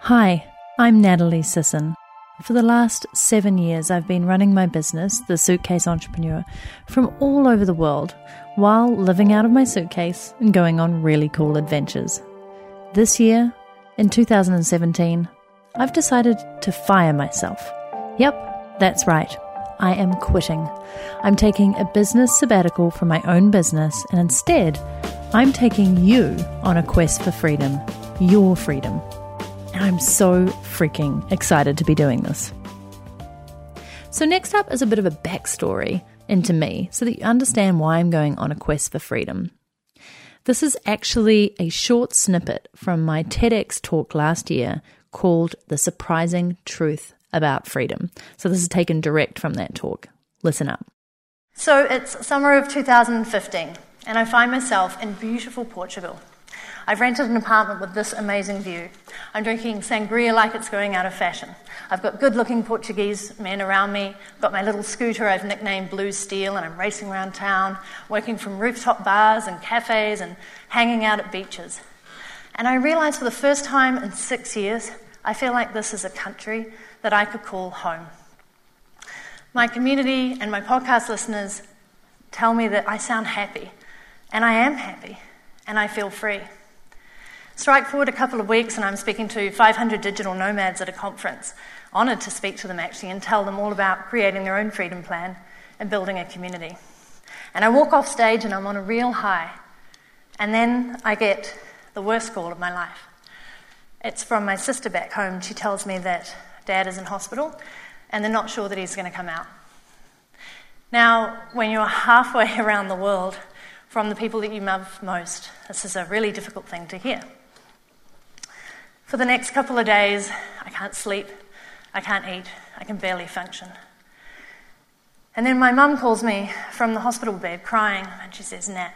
Hi, I'm Natalie Sisson. For the last seven years, I've been running my business, The Suitcase Entrepreneur, from all over the world while living out of my suitcase and going on really cool adventures. This year, in 2017, I've decided to fire myself. Yep, that's right. I am quitting. I'm taking a business sabbatical from my own business, and instead, I'm taking you on a quest for freedom, your freedom. I'm so freaking excited to be doing this. So, next up is a bit of a backstory into me so that you understand why I'm going on a quest for freedom. This is actually a short snippet from my TEDx talk last year called The Surprising Truth About Freedom. So, this is taken direct from that talk. Listen up. So, it's summer of 2015, and I find myself in beautiful Portugal. I've rented an apartment with this amazing view. I'm drinking sangria like it's going out of fashion. I've got good looking Portuguese men around me. I've got my little scooter I've nicknamed Blue Steel, and I'm racing around town, working from rooftop bars and cafes and hanging out at beaches. And I realize for the first time in six years, I feel like this is a country that I could call home. My community and my podcast listeners tell me that I sound happy, and I am happy, and I feel free. Strike forward a couple of weeks, and I'm speaking to 500 digital nomads at a conference. Honoured to speak to them actually and tell them all about creating their own freedom plan and building a community. And I walk off stage and I'm on a real high. And then I get the worst call of my life. It's from my sister back home. She tells me that dad is in hospital and they're not sure that he's going to come out. Now, when you're halfway around the world from the people that you love most, this is a really difficult thing to hear. For the next couple of days, I can't sleep, I can't eat, I can barely function. And then my mum calls me from the hospital bed crying, and she says, Nat,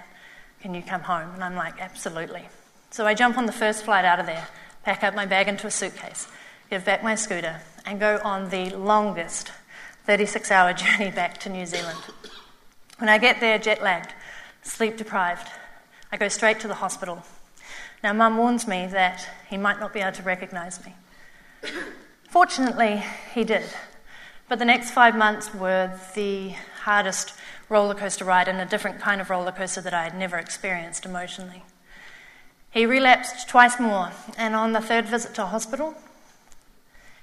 can you come home? And I'm like, absolutely. So I jump on the first flight out of there, pack up my bag into a suitcase, give back my scooter, and go on the longest 36 hour journey back to New Zealand. When I get there, jet lagged, sleep deprived, I go straight to the hospital now, Mum warns me that he might not be able to recognise me. Fortunately, he did. But the next five months were the hardest roller coaster ride and a different kind of roller coaster that I had never experienced emotionally. He relapsed twice more, and on the third visit to hospital,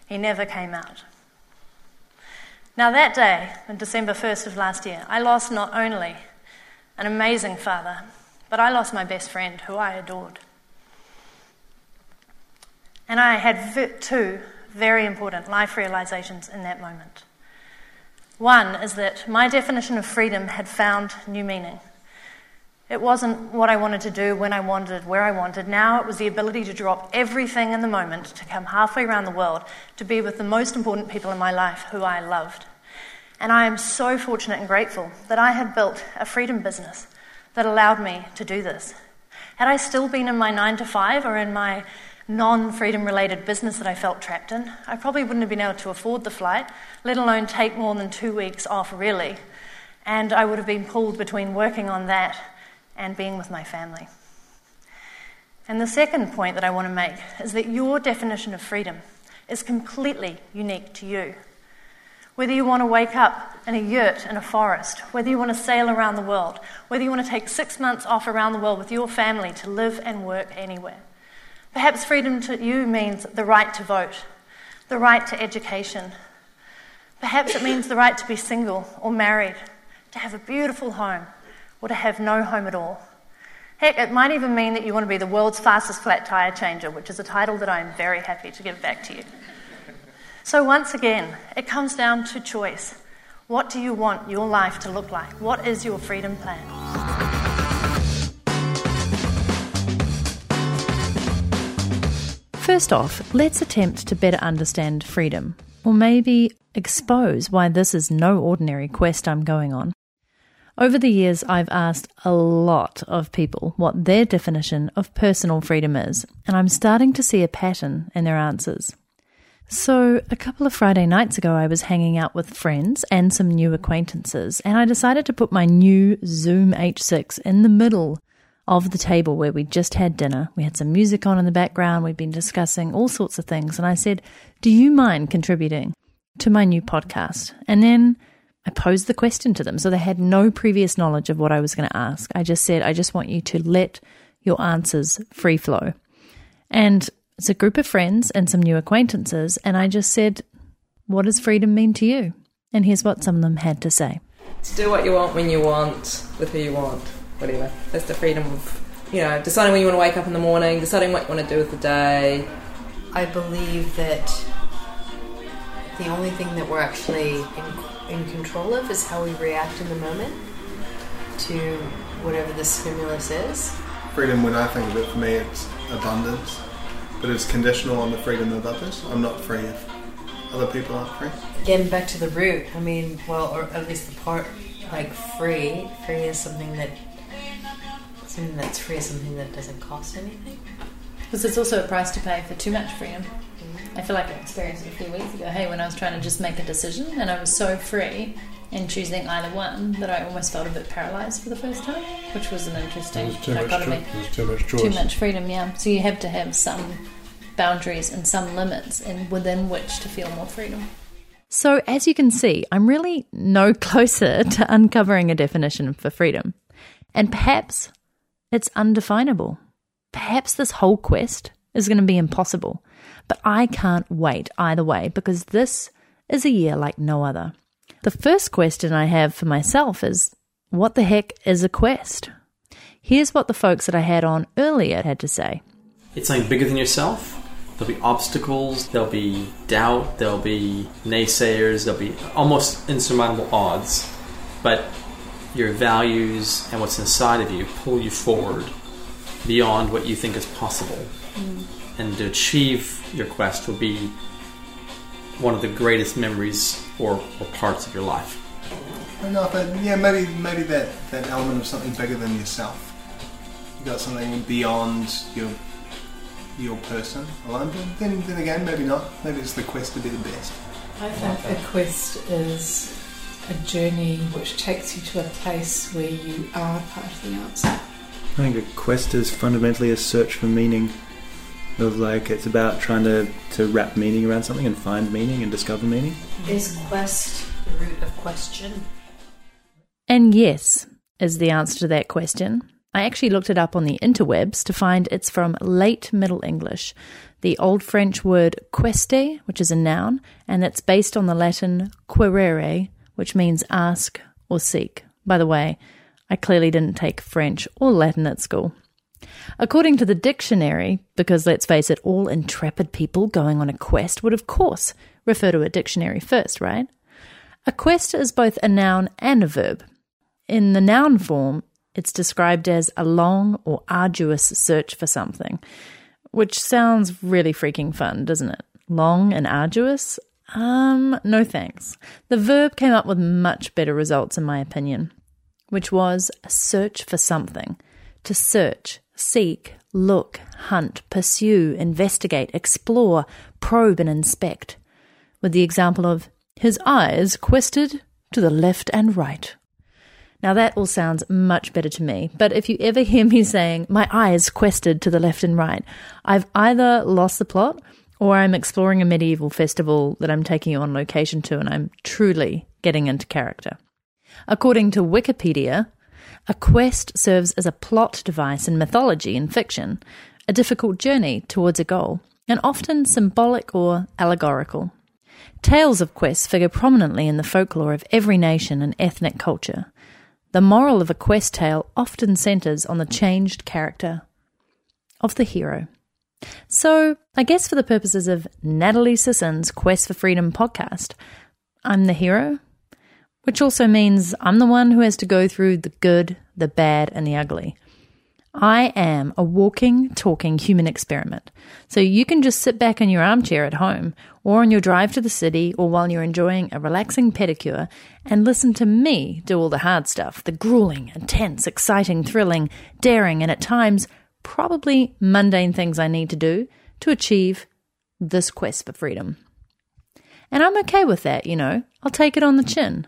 he never came out. Now, that day, on December 1st of last year, I lost not only an amazing father, but I lost my best friend who I adored. And I had two very important life realizations in that moment. One is that my definition of freedom had found new meaning. It wasn't what I wanted to do when I wanted, where I wanted. Now it was the ability to drop everything in the moment, to come halfway around the world, to be with the most important people in my life who I loved. And I am so fortunate and grateful that I had built a freedom business that allowed me to do this. Had I still been in my nine to five or in my non freedom related business that I felt trapped in, I probably wouldn't have been able to afford the flight, let alone take more than two weeks off, really. And I would have been pulled between working on that and being with my family. And the second point that I want to make is that your definition of freedom is completely unique to you. Whether you want to wake up in a yurt in a forest, whether you want to sail around the world, whether you want to take six months off around the world with your family to live and work anywhere. Perhaps freedom to you means the right to vote, the right to education. Perhaps it means the right to be single or married, to have a beautiful home, or to have no home at all. Heck, it might even mean that you want to be the world's fastest flat tire changer, which is a title that I'm very happy to give back to you. So, once again, it comes down to choice. What do you want your life to look like? What is your freedom plan? First off, let's attempt to better understand freedom, or maybe expose why this is no ordinary quest I'm going on. Over the years, I've asked a lot of people what their definition of personal freedom is, and I'm starting to see a pattern in their answers. So, a couple of Friday nights ago, I was hanging out with friends and some new acquaintances, and I decided to put my new Zoom H6 in the middle of the table where we just had dinner. We had some music on in the background. We'd been discussing all sorts of things. And I said, Do you mind contributing to my new podcast? And then I posed the question to them. So they had no previous knowledge of what I was going to ask. I just said, I just want you to let your answers free flow. And it's a group of friends and some new acquaintances. And I just said, What does freedom mean to you? And here's what some of them had to say. To do what you want when you want, with who you want, whatever. That's the freedom of, you know, deciding when you want to wake up in the morning, deciding what you want to do with the day. I believe that the only thing that we're actually in, in control of is how we react in the moment to whatever the stimulus is. Freedom, when I think of it, for me, it's abundance, but it's conditional on the freedom of others. I'm not free if other people aren't free. Getting back to the root, I mean, well, or at least the part like free. Free is something that something that's free is something that doesn't cost anything. Because it's also a price to pay for too much freedom. I feel like I experienced it a few weeks ago. Hey, when I was trying to just make a decision and I was so free in choosing either one that I almost felt a bit paralyzed for the first time, which was an interesting There's too much, cho- too much choice. Too much freedom, yeah. So you have to have some boundaries and some limits and within which to feel more freedom. So, as you can see, I'm really no closer to uncovering a definition for freedom. And perhaps it's undefinable. Perhaps this whole quest is going to be impossible. But I can't wait either way because this is a year like no other. The first question I have for myself is what the heck is a quest? Here's what the folks that I had on earlier had to say. It's something bigger than yourself. There'll be obstacles, there'll be doubt, there'll be naysayers, there'll be almost insurmountable odds. But your values and what's inside of you pull you forward beyond what you think is possible. Mm. And to achieve your quest will be one of the greatest memories or, or parts of your life. I don't know, but yeah, maybe maybe that, that element of something bigger than yourself. You got something beyond your your person alone. But then then again, maybe not. Maybe it's the quest to be the best. I think the quest is a journey which takes you to a place where you are part of the answer. I think a quest is fundamentally a search for meaning. Of like it's about trying to, to wrap meaning around something and find meaning and discover meaning. Is quest the root of question? And yes, is the answer to that question. I actually looked it up on the interwebs to find it's from late Middle English, the Old French word queste, which is a noun, and it's based on the Latin quaerere, which means ask or seek. By the way, I clearly didn't take French or Latin at school. According to the dictionary, because let's face it, all intrepid people going on a quest would, of course, refer to a dictionary first, right? A quest is both a noun and a verb. In the noun form, it's described as a long or arduous search for something, which sounds really freaking fun, doesn't it? Long and arduous? Um, no thanks. The verb came up with much better results, in my opinion, which was search for something. To search, seek, look, hunt, pursue, investigate, explore, probe, and inspect. With the example of his eyes quested to the left and right. Now that all sounds much better to me, but if you ever hear me saying, my eyes quested to the left and right, I've either lost the plot or I'm exploring a medieval festival that I'm taking you on location to and I'm truly getting into character. According to Wikipedia, a quest serves as a plot device in mythology and fiction, a difficult journey towards a goal, and often symbolic or allegorical. Tales of quests figure prominently in the folklore of every nation and ethnic culture. The moral of a quest tale often centers on the changed character of the hero. So, I guess for the purposes of Natalie Sisson's Quest for Freedom podcast, I'm the hero, which also means I'm the one who has to go through the good, the bad, and the ugly. I am a walking, talking human experiment. So you can just sit back in your armchair at home, or on your drive to the city, or while you're enjoying a relaxing pedicure, and listen to me do all the hard stuff the grueling, intense, exciting, thrilling, daring, and at times probably mundane things I need to do to achieve this quest for freedom. And I'm okay with that, you know. I'll take it on the chin.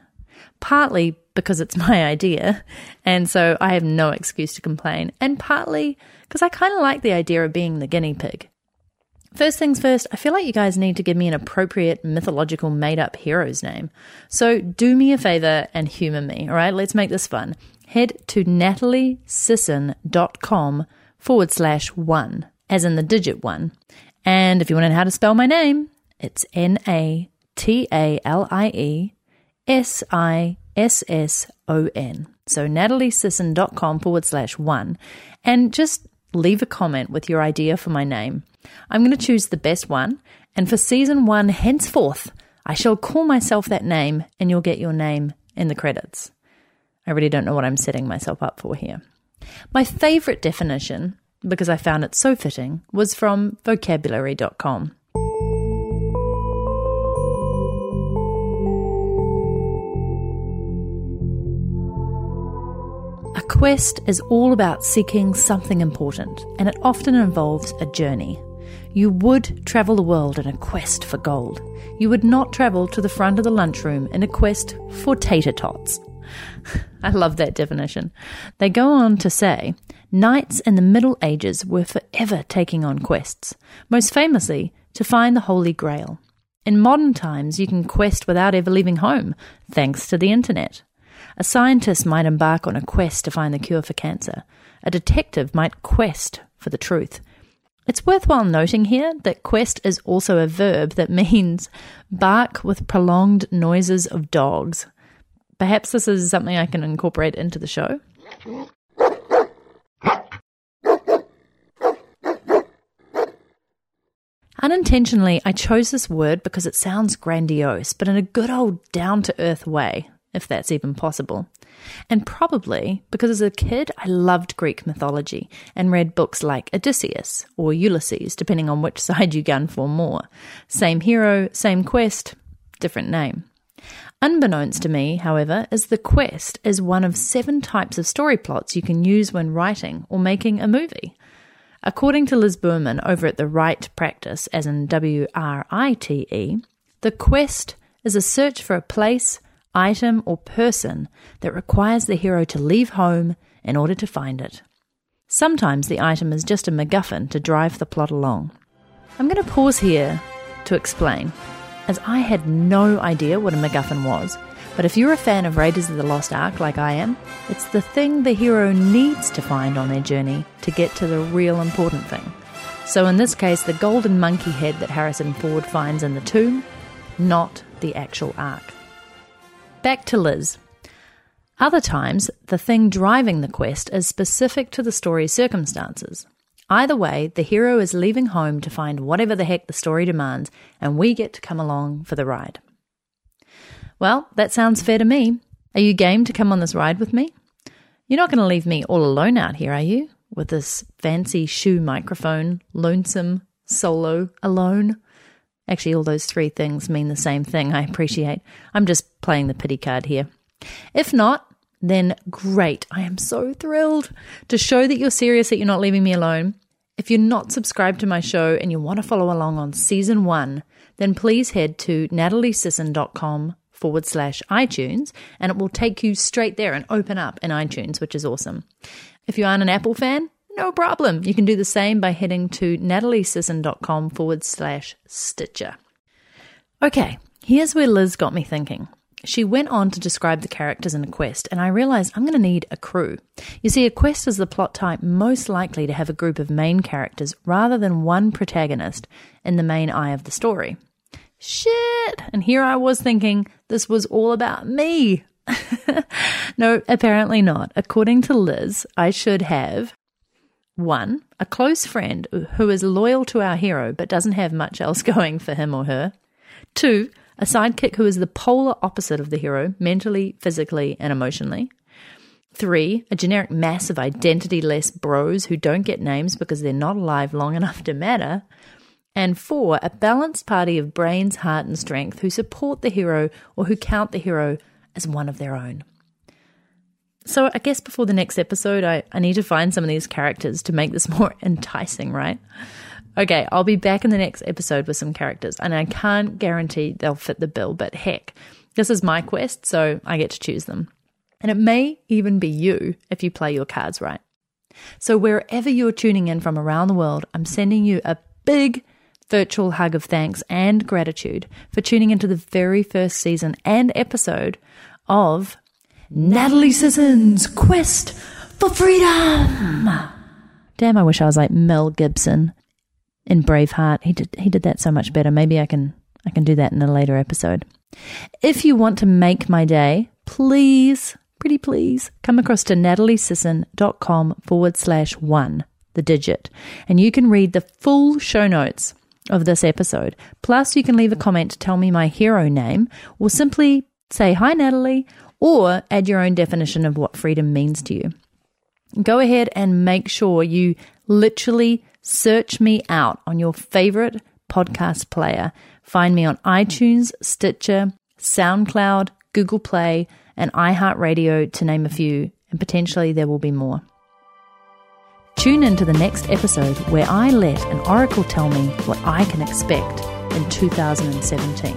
Partly because it's my idea. And so I have no excuse to complain. And partly because I kind of like the idea of being the guinea pig. First things first, I feel like you guys need to give me an appropriate mythological made up hero's name. So do me a favor and humor me, all right? Let's make this fun. Head to nataliesisson.com forward slash one, as in the digit one. And if you want to know how to spell my name, it's N A T A L I E S I S S O N. So nataliesisson.com forward slash one. And just leave a comment with your idea for my name. I'm going to choose the best one, and for season one henceforth, I shall call myself that name, and you'll get your name in the credits. I really don't know what I'm setting myself up for here. My favourite definition, because I found it so fitting, was from vocabulary.com. A quest is all about seeking something important, and it often involves a journey. You would travel the world in a quest for gold. You would not travel to the front of the lunchroom in a quest for tater tots. I love that definition. They go on to say knights in the Middle Ages were forever taking on quests, most famously to find the Holy Grail. In modern times, you can quest without ever leaving home, thanks to the internet. A scientist might embark on a quest to find the cure for cancer. A detective might quest for the truth. It's worthwhile noting here that quest is also a verb that means bark with prolonged noises of dogs. Perhaps this is something I can incorporate into the show. Unintentionally, I chose this word because it sounds grandiose, but in a good old down to earth way, if that's even possible. And probably because as a kid I loved Greek mythology and read books like Odysseus or Ulysses, depending on which side you gun for more. Same hero, same quest, different name. Unbeknownst to me, however, is the quest is one of seven types of story plots you can use when writing or making a movie. According to Liz Bureman over at the Write Practice, as in W R I T E, the quest is a search for a place, item, or person that requires the hero to leave home in order to find it. Sometimes the item is just a MacGuffin to drive the plot along. I'm going to pause here to explain, as I had no idea what a MacGuffin was. But if you're a fan of Raiders of the Lost Ark like I am, it's the thing the hero needs to find on their journey to get to the real important thing. So in this case, the golden monkey head that Harrison Ford finds in the tomb, not the actual ark. Back to Liz. Other times, the thing driving the quest is specific to the story's circumstances. Either way, the hero is leaving home to find whatever the heck the story demands, and we get to come along for the ride. Well, that sounds fair to me. Are you game to come on this ride with me? You're not going to leave me all alone out here, are you? With this fancy shoe microphone, lonesome, solo, alone? Actually, all those three things mean the same thing, I appreciate. I'm just playing the pity card here. If not, then great. I am so thrilled to show that you're serious that you're not leaving me alone. If you're not subscribed to my show and you want to follow along on season one, then please head to nataliesisson.com forward slash iTunes and it will take you straight there and open up in iTunes, which is awesome. If you aren't an Apple fan, no problem. You can do the same by heading to nataliesisson.com forward slash Stitcher. Okay, here's where Liz got me thinking. She went on to describe the characters in a quest, and I realised I'm going to need a crew. You see, a quest is the plot type most likely to have a group of main characters rather than one protagonist in the main eye of the story. Shit! And here I was thinking this was all about me. no, apparently not. According to Liz, I should have one, a close friend who is loyal to our hero but doesn't have much else going for him or her. Two, a sidekick who is the polar opposite of the hero, mentally, physically, and emotionally. Three, a generic mass of identity less bros who don't get names because they're not alive long enough to matter. And four, a balanced party of brains, heart, and strength who support the hero or who count the hero as one of their own. So I guess before the next episode, I, I need to find some of these characters to make this more enticing, right? Okay, I'll be back in the next episode with some characters, and I can't guarantee they'll fit the bill, but heck, this is my quest, so I get to choose them. And it may even be you if you play your cards right. So, wherever you're tuning in from around the world, I'm sending you a big virtual hug of thanks and gratitude for tuning into the very first season and episode of Natalie Sisson's Quest for Freedom. Damn, I wish I was like Mel Gibson in Braveheart. He did he did that so much better. Maybe I can I can do that in a later episode. If you want to make my day, please, pretty please, come across to nataliesisson.com forward slash one, the digit, and you can read the full show notes of this episode. Plus, you can leave a comment to tell me my hero name, or simply say, Hi, Natalie, or add your own definition of what freedom means to you. Go ahead and make sure you literally search me out on your favorite podcast player. Find me on iTunes, Stitcher, SoundCloud, Google Play, and iHeartRadio, to name a few, and potentially there will be more. Tune in to the next episode where I let an oracle tell me what I can expect in 2017.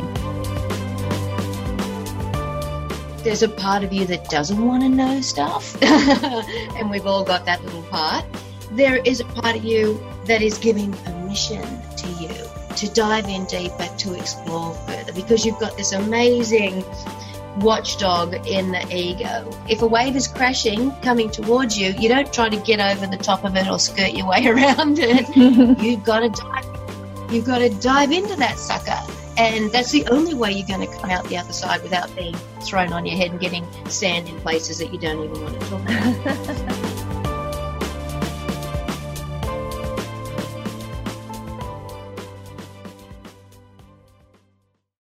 There's a part of you that doesn't want to know stuff, and we've all got that little part. There is a part of you that is giving permission to you to dive in deeper, to explore further, because you've got this amazing watchdog in the ego. If a wave is crashing, coming towards you, you don't try to get over the top of it or skirt your way around it. you've got to dive. You've got to dive into that sucker. And that's the only way you're going to come out the other side without being thrown on your head and getting sand in places that you don't even want to talk about.